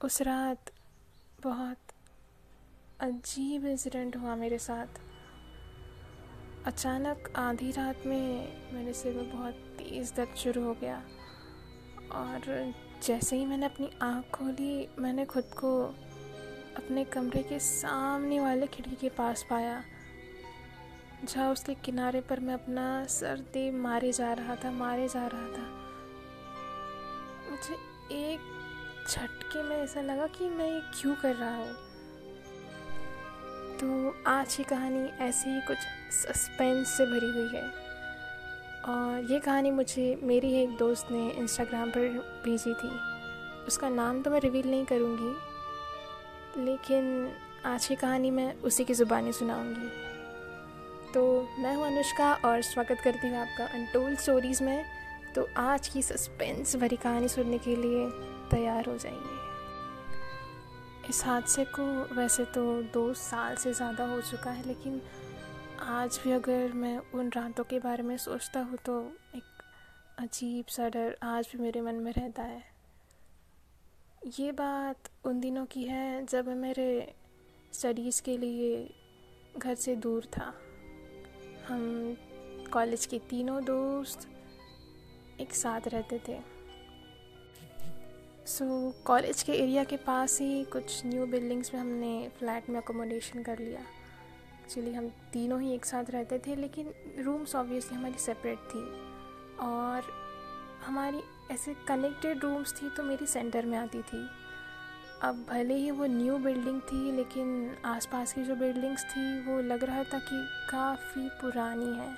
उस रात बहुत अजीब इंसिडेंट हुआ मेरे साथ। अचानक आधी रात में मेरे सिर में बहुत तेज़ दर्द शुरू हो गया और जैसे ही मैंने अपनी आँख खोली, मैंने खुद को अपने कमरे के सामने वाले खिड़की के पास पाया, जहाँ उसके किनारे पर मैं अपना सर दे मारे जा रहा था, मारे जा रहा था। मुझे एक झटके में ऐसा लगा कि मैं ये क्यों कर रहा हूँ। तो आज की कहानी ऐसे ही कुछ सस्पेंस से भरी हुई है। और ये कहानी मुझे, मेरी एक दोस्त ने इंस्टाग्राम पर भेजी थी। उसका नाम तो मैं रिवील नहीं करूँगी, लेकिन आज की कहानी मैं उसी की ज़ुबानी सुनाऊँगी। तो मैं हूँ अनुष्का और स्वागत करती हूँ आपका अनटोल्ड स्टोरीज़ में। तो आज की सस्पेंस भरी कहानी सुनने के लिए तैयार हो जाइए इस हादसे को वैसे तो दो साल से ज़्यादा हो चुका है, लेकिन आज भी अगर मैं उन रातों के बारे में सोचता हूँ तो एक अजीब सा डर आज भी मेरे मन में रहता है। ये बात उन दिनों की है जब मैं मेरे स्टडीज़ के लिए घर से दूर था। हम कॉलेज के तीनों दोस्त एक साथ रहते थे। सो so, कॉलेज के एरिया के पास ही कुछ न्यू बिल्डिंग्स में हमने फ्लैट में अकोमोडेशन कर लिया। एक्चुअली हम तीनों ही एक साथ रहते थे लेकिन रूम्स ऑब्वियसली हमारी सेपरेट थी। और हमारी ऐसे कनेक्टेड रूम्स थी तो मेरी सेंटर में आती थी। अब भले ही वो न्यू बिल्डिंग थी लेकिन आसपास की जो बिल्डिंग्स थी वो लग रहा था कि काफ़ी पुरानी है।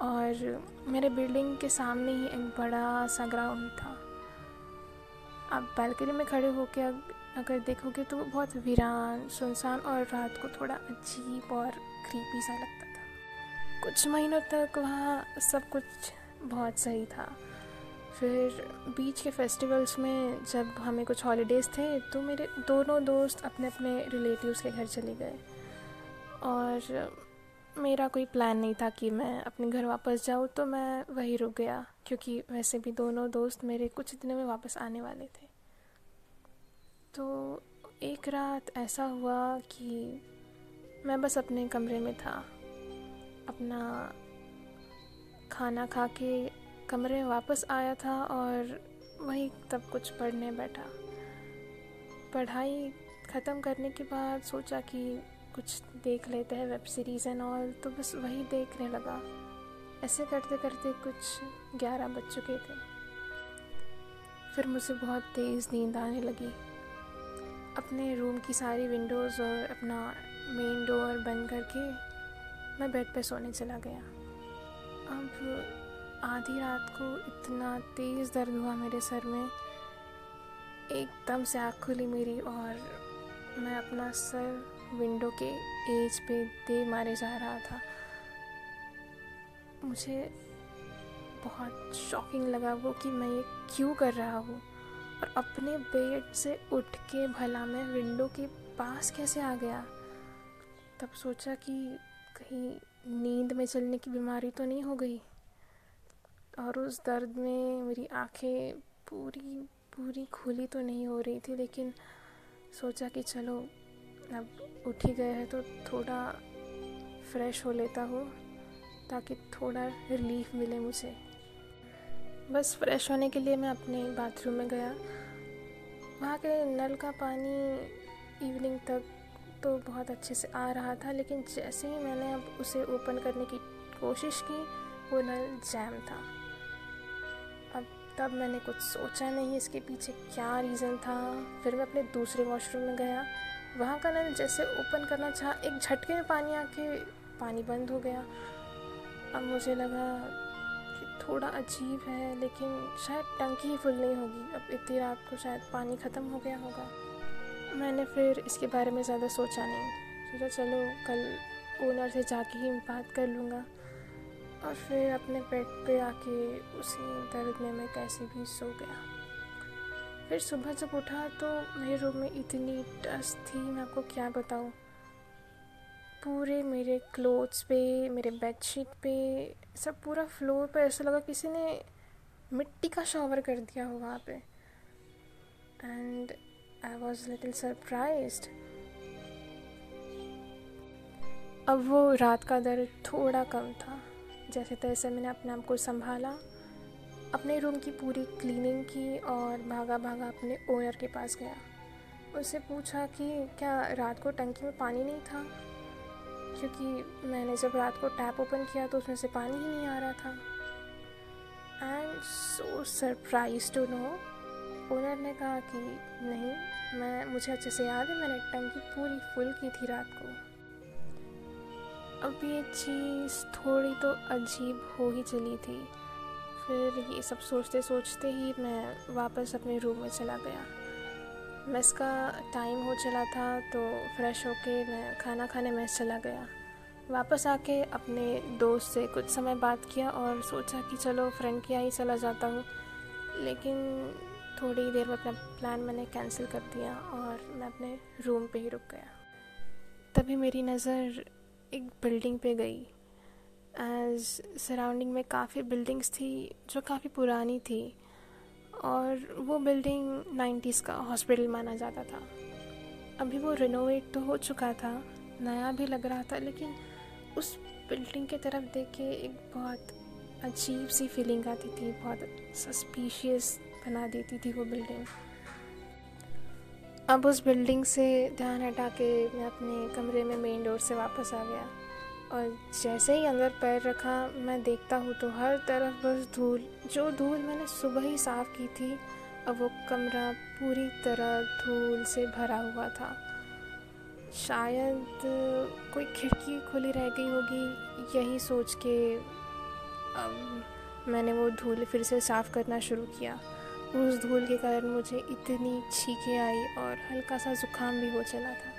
और मेरे बिल्डिंग के सामने ही एक बड़ा सा ग्राउंड था। आप बालकनी में खड़े होकर अगर देखोगे तो वो बहुत वीरान, सुनसान और रात को थोड़ा अजीब और क्रीपी सा लगता था। कुछ महीनों तक वहाँ सब कुछ बहुत सही था। फिर बीच के फेस्टिवल्स में जब हमें कुछ हॉलीडेज़ थे तो मेरे दोनों दोस्त अपने अपने रिलेटिव्स के घर चले गए। और मेरा कोई प्लान नहीं था कि मैं अपने घर वापस जाऊँ तो मैं वहीं रुक गया, क्योंकि वैसे भी दोनों दोस्त मेरे कुछ दिनों में वापस आने वाले थे। तो एक रात ऐसा हुआ कि मैं बस अपने कमरे में था, अपना खाना खा के कमरे में वापस आया था और वहीं तब कुछ पढ़ने बैठा। पढ़ाई ख़त्म करने के बाद सोचा कि कुछ देख लेते हैं वेब सीरीज़ एंड ऑल तो बस वही देखने लगा। ऐसे करते करते कुछ ग्यारह बज चुके थे। फिर मुझे बहुत तेज़ नींद आने लगी। अपने रूम की सारी विंडोज़ और अपना मेन डोर बंद करके मैं बेड पे सोने चला गया। अब आधी रात को इतना तेज़ दर्द हुआ मेरे सर में। एकदम से आँख खुली मेरी और मैं अपना सर विंडो के एज पे दे मारे जा रहा था। मुझे बहुत शॉकिंग लगा वो कि मैं ये क्यों कर रहा हूँ? और अपने बेड से उठ के भला मैं विंडो के पास कैसे आ गया? तब सोचा कि कहीं नींद में चलने की बीमारी तो नहीं हो गई। और उस दर्द में मेरी आँखें पूरी पूरी खुली तो नहीं हो रही थी, लेकिन सोचा कि चलो अब उठ ही गए हैं तो थोड़ा फ्रेश हो लेता हूँ, ताकि थोड़ा रिलीफ मिले मुझे। बस फ्रेश होने के लिए मैं अपने बाथरूम में गया। वहाँ के नल का पानी इवनिंग तक तो बहुत अच्छे से आ रहा था, लेकिन जैसे ही मैंने अब उसे ओपन करने की कोशिश की, वो नल जैम था। अब तब मैंने कुछ सोचा नहीं इसके पीछे क्या रीज़न था। फिर मैं अपने दूसरे वॉशरूम में गया। वहाँ का नल जैसे ओपन करना चाहा, एक झटके में पानी आके, पानी बंद हो गया। अब मुझे लगा कि थोड़ा अजीब है, लेकिन शायद टंकी ही फुल नहीं होगी। अब इतनी रात को शायद पानी ख़त्म हो गया होगा। मैंने फिर इसके बारे में ज़्यादा सोचा नहीं। सोचा चलो, कल ओनर से जाके ही बात कर लूँगा। और फिर अपने बेड पे आके उसी दर्द में मैं कैसे भी सो गया। फिर सुबह जब उठा तो मेरे रूम में इतनी डस्ट थी, मैं आपको क्या बताऊँ। पूरे मेरे क्लोथ्स पे, मेरे बेडशीट पे, सब पूरा फ्लोर पे ऐसा लगा किसी ने मिट्टी का शॉवर कर दिया हो वहाँ पे। And I was little surprise अब वो रात का दर्द थोड़ा कम था, जैसे तैसे मैंने अपने आप को संभाला। अपने रूम की पूरी क्लीनिंग की और भागा भागा अपने ओनर के पास गया। उससे पूछा कि, क्या रात को टंकी में पानी नहीं था? क्योंकि मैंने जब रात को टैप ओपन किया तो उसमें से पानी ही नहीं आ रहा था। And so surprise to know owner ने कहा कि, नहीं, मैं, मुझे अच्छे से याद है, मैंने टंकी पूरी फुल की थी रात को। अब ये चीज़ थोड़ी तो अजीब हो ही चली थी। फिर ये सब सोचते सोचते ही मैं वापस अपने रूम में चला गया। मेस का टाइम हो चला था तो फ्रेश होके मैं खाना खाने मेस चला गया। वापस आके अपने दोस्त से कुछ समय बात किया और सोचा कि चलो फ्रेंड के यहाँ ही चला जाता हूँ। लेकिन थोड़ी देर में अपना प्लान मैंने कैंसिल कर दिया और मैं अपने रूम पे ही रुक गया। तभी मेरी नज़र एक बिल्डिंग पे गई। सराउंडिंग में काफ़ी बिल्डिंग्स थी, जो काफ़ी पुरानी थी। और वो बिल्डिंग नाइन्टीज़ का हॉस्पिटल माना जाता था। अभी वो रिनोवेट तो हो चुका था, नया भी लग रहा था, लेकिन उस बिल्डिंग की तरफ़ देख के एक बहुत अजीब सी फीलिंग आती थी, बहुत सस्पिशियस बना देती थी वो बिल्डिंग अब उस बिल्डिंग से ध्यान हटा के मैं अपने कमरे में मेन डोर से वापस आ गया। और जैसे ही अंदर पैर रखा, मैं देखता हूँ तो हर तरफ़ बस धूल। जो धूल मैंने सुबह ही साफ़ की थी, अब वो कमरा पूरी तरह धूल से भरा हुआ था। शायद कोई खिड़की खुली रह गई होगी, यही सोच के अब मैंने वो धूल फिर से साफ़ करना शुरू किया। उस धूल के कारण मुझे इतनी छींकें आई और हल्का सा ज़ुकाम भी हो चला था।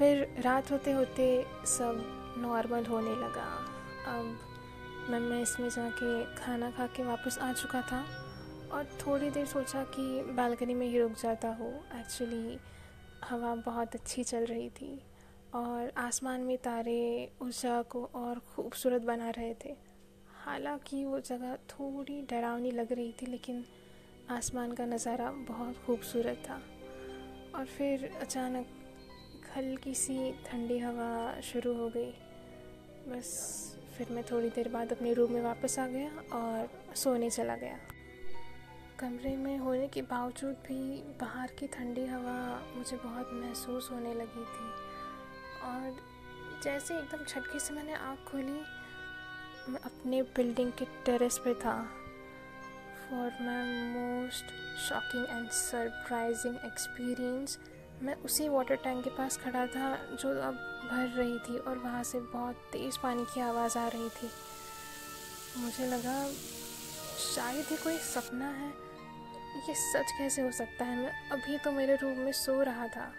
फिर रात होते होते सब नॉर्मल होने लगा। अब मैं में जाके खाना खा के वापस आ चुका था और थोड़ी देर सोचा कि बालकनी में ही रुक जाता हो। एक्चुअली हवा बहुत अच्छी चल रही थी और आसमान में तारे उस जगह को और खूबसूरत बना रहे थे। हालाँकि वो जगह थोड़ी डरावनी लग रही थी, लेकिन आसमान का नज़ारा बहुत खूबसूरत था। और फिर अचानक हल्की सी ठंडी हवा शुरू हो गई। बस फिर मैं थोड़ी देर बाद अपने रूम में वापस आ गया और सोने चला गया। कमरे में होने के बावजूद भी बाहर की ठंडी हवा मुझे बहुत महसूस होने लगी थी। और जैसे एकदम झटके से मैंने आँख खोली, मैं अपने बिल्डिंग के टेरेस पे था। For my most shocking and surprising experience मैं उसी वाटर टैंक के पास खड़ा था, जो अब भर रही थी और वहाँ से बहुत तेज़ पानी की आवाज़ आ रही थी। मुझे लगा, शायद ही कोई सपना है। ये सच कैसे हो सकता है? मैं अभी तो मेरे रूम में सो रहा था।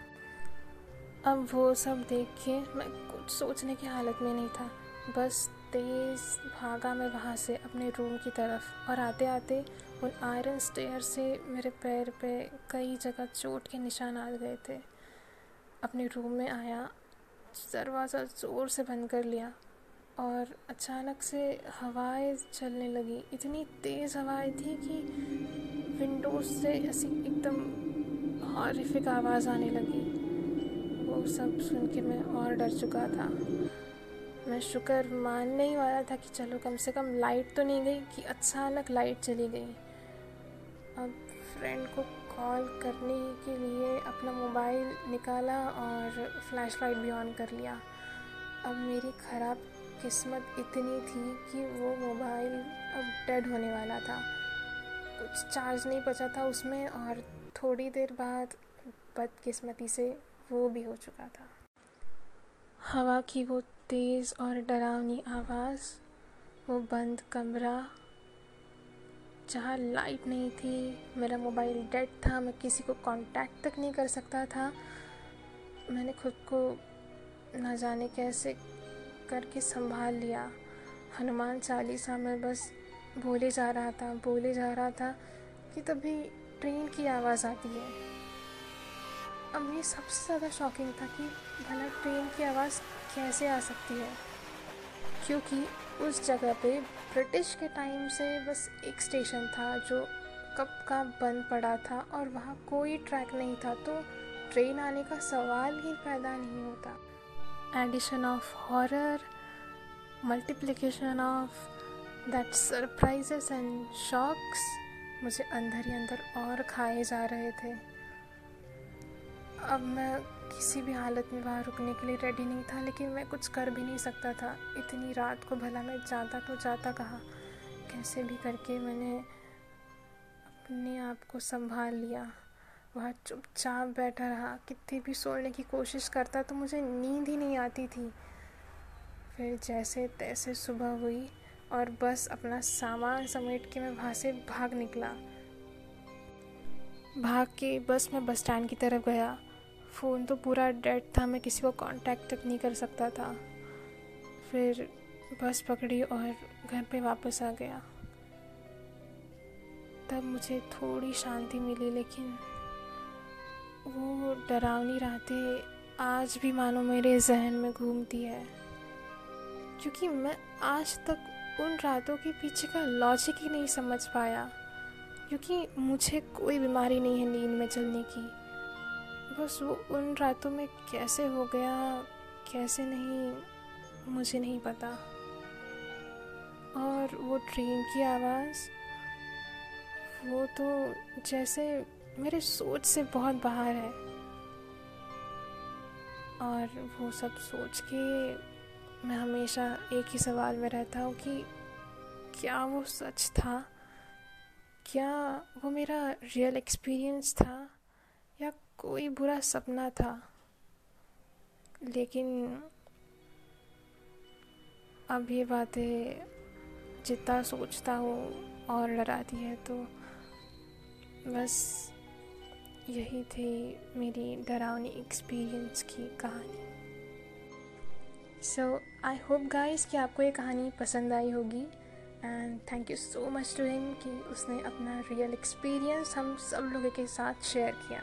अब वो सब देख के मैं कुछ सोचने की हालत में नहीं था। बस तेज़ भागा मैं वहाँ से अपने रूम की तरफ़ और आते आते उन आयरन स्टेयर से मेरे पैर पे कई जगह चोट के निशान आ गए थे। अपने रूम में आया, दरवाज़ा ज़ोर से बंद कर लिया और अचानक से हवाएँ चलने लगी। इतनी तेज़ हवाएँ थी कि विंडोज़ से ऐसी एकदम हॉरिफिक आवाज़ आने लगी। वो सब सुन के मैं और डर चुका था। मैं शुक्र मानने ही वाला था कि चलो कम से कम लाइट तो नहीं गई, कि अचानक लाइट चली गई। अब फ्रेंड को कॉल करने के लिए अपना मोबाइल निकाला और फ्लैश लाइट भी ऑन कर लिया। अब मेरी ख़राब किस्मत इतनी थी कि वो मोबाइल अब डेड होने वाला था। कुछ चार्ज नहीं बचा था उसमें और थोड़ी देर बाद बदकिस्मती से वो भी हो चुका था। हवा की वो तेज़ और डरावनी आवाज़, वो बंद कमरा, जहाँ लाइट नहीं थी, मेरा मोबाइल डेड था, मैं किसी को कांटेक्ट तक नहीं कर सकता था। मैंने खुद को न जाने कैसे करके संभाल लिया। हनुमान चालीसा में बस बोले जा रहा था बोले जा रहा था कि तभी ट्रेन की आवाज़ आती है। अब ये सबसे ज़्यादा शॉकिंग था कि भला ट्रेन की आवाज़ कैसे आ सकती है? क्योंकि उस जगह पे ब्रिटिश के टाइम से बस एक स्टेशन था जो कब का बंद पड़ा था और वहाँ कोई ट्रैक नहीं था तो ट्रेन आने का सवाल ही पैदा नहीं होता। Addition of horror multiplication of that surprises and shocks मुझे अंदर ही अंदर और खाए जा रहे थे। अब मैं किसी भी हालत में वहाँ रुकने के लिए रेडी नहीं था, लेकिन मैं कुछ कर भी नहीं सकता था। इतनी रात को भला मैं जाता तो जाता कहाँ? कैसे भी करके मैंने अपने आप को संभाल लिया। वहाँ चुपचाप बैठा रहा। कितनी भी सोने की कोशिश करता तो मुझे नींद ही नहीं आती थी। फिर जैसे तैसे सुबह हुई और बस अपना सामान समेट के मैं वहाँ से भाग निकला। भाग के बस मैं बस स्टैंड की तरफ़ गया। फ़ोन तो पूरा डेड था, मैं किसी को कांटेक्ट तक नहीं कर सकता था। फिर बस पकड़ी और घर पे वापस आ गया। तब मुझे थोड़ी शांति मिली, लेकिन वो डरावनी रातें आज भी मानो मेरे जहन में घूमती है। क्योंकि मैं आज तक उन रातों के पीछे का लॉजिक ही नहीं समझ पाया, क्योंकि मुझे कोई बीमारी नहीं है नींद में चलने की। बस वो उन रातों में कैसे हो गया, कैसे नहीं, मुझे नहीं पता। और वो ट्रेन की आवाज़, वो तो जैसे मेरे सोच से बहुत बाहर है। और वो सब सोच के मैं हमेशा एक ही सवाल में रहता हूँ कि क्या वो सच था? क्या वो मेरा रियल एक्सपीरियंस था? कोई बुरा सपना था, लेकिन अब ये बातें जितना सोचता हूँ और डराती है तो बस यही थी मेरी डरावनी एक्सपीरियंस की कहानी। सो आई होप गाइस कि आपको ये कहानी पसंद आई होगी and thank you so much to him कि उसने अपना रियल एक्सपीरियंस हम सब लोगों के साथ शेयर किया।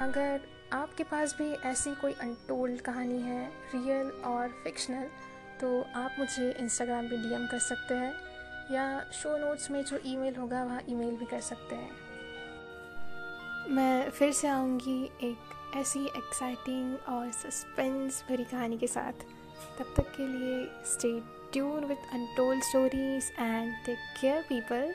अगर आपके पास भी ऐसी कोई अनटोल्ड कहानी है रियल और फिक्शनल तो आप मुझे इंस्टाग्राम पे डीएम कर सकते हैं, या शो नोट्स में जो ईमेल होगा, वहाँ ईमेल भी कर सकते हैं। मैं फिर से आऊँगी एक ऐसी एक्साइटिंग और सस्पेंस भरी कहानी के साथ। तब तक के लिए stay tune with untold stories and take care people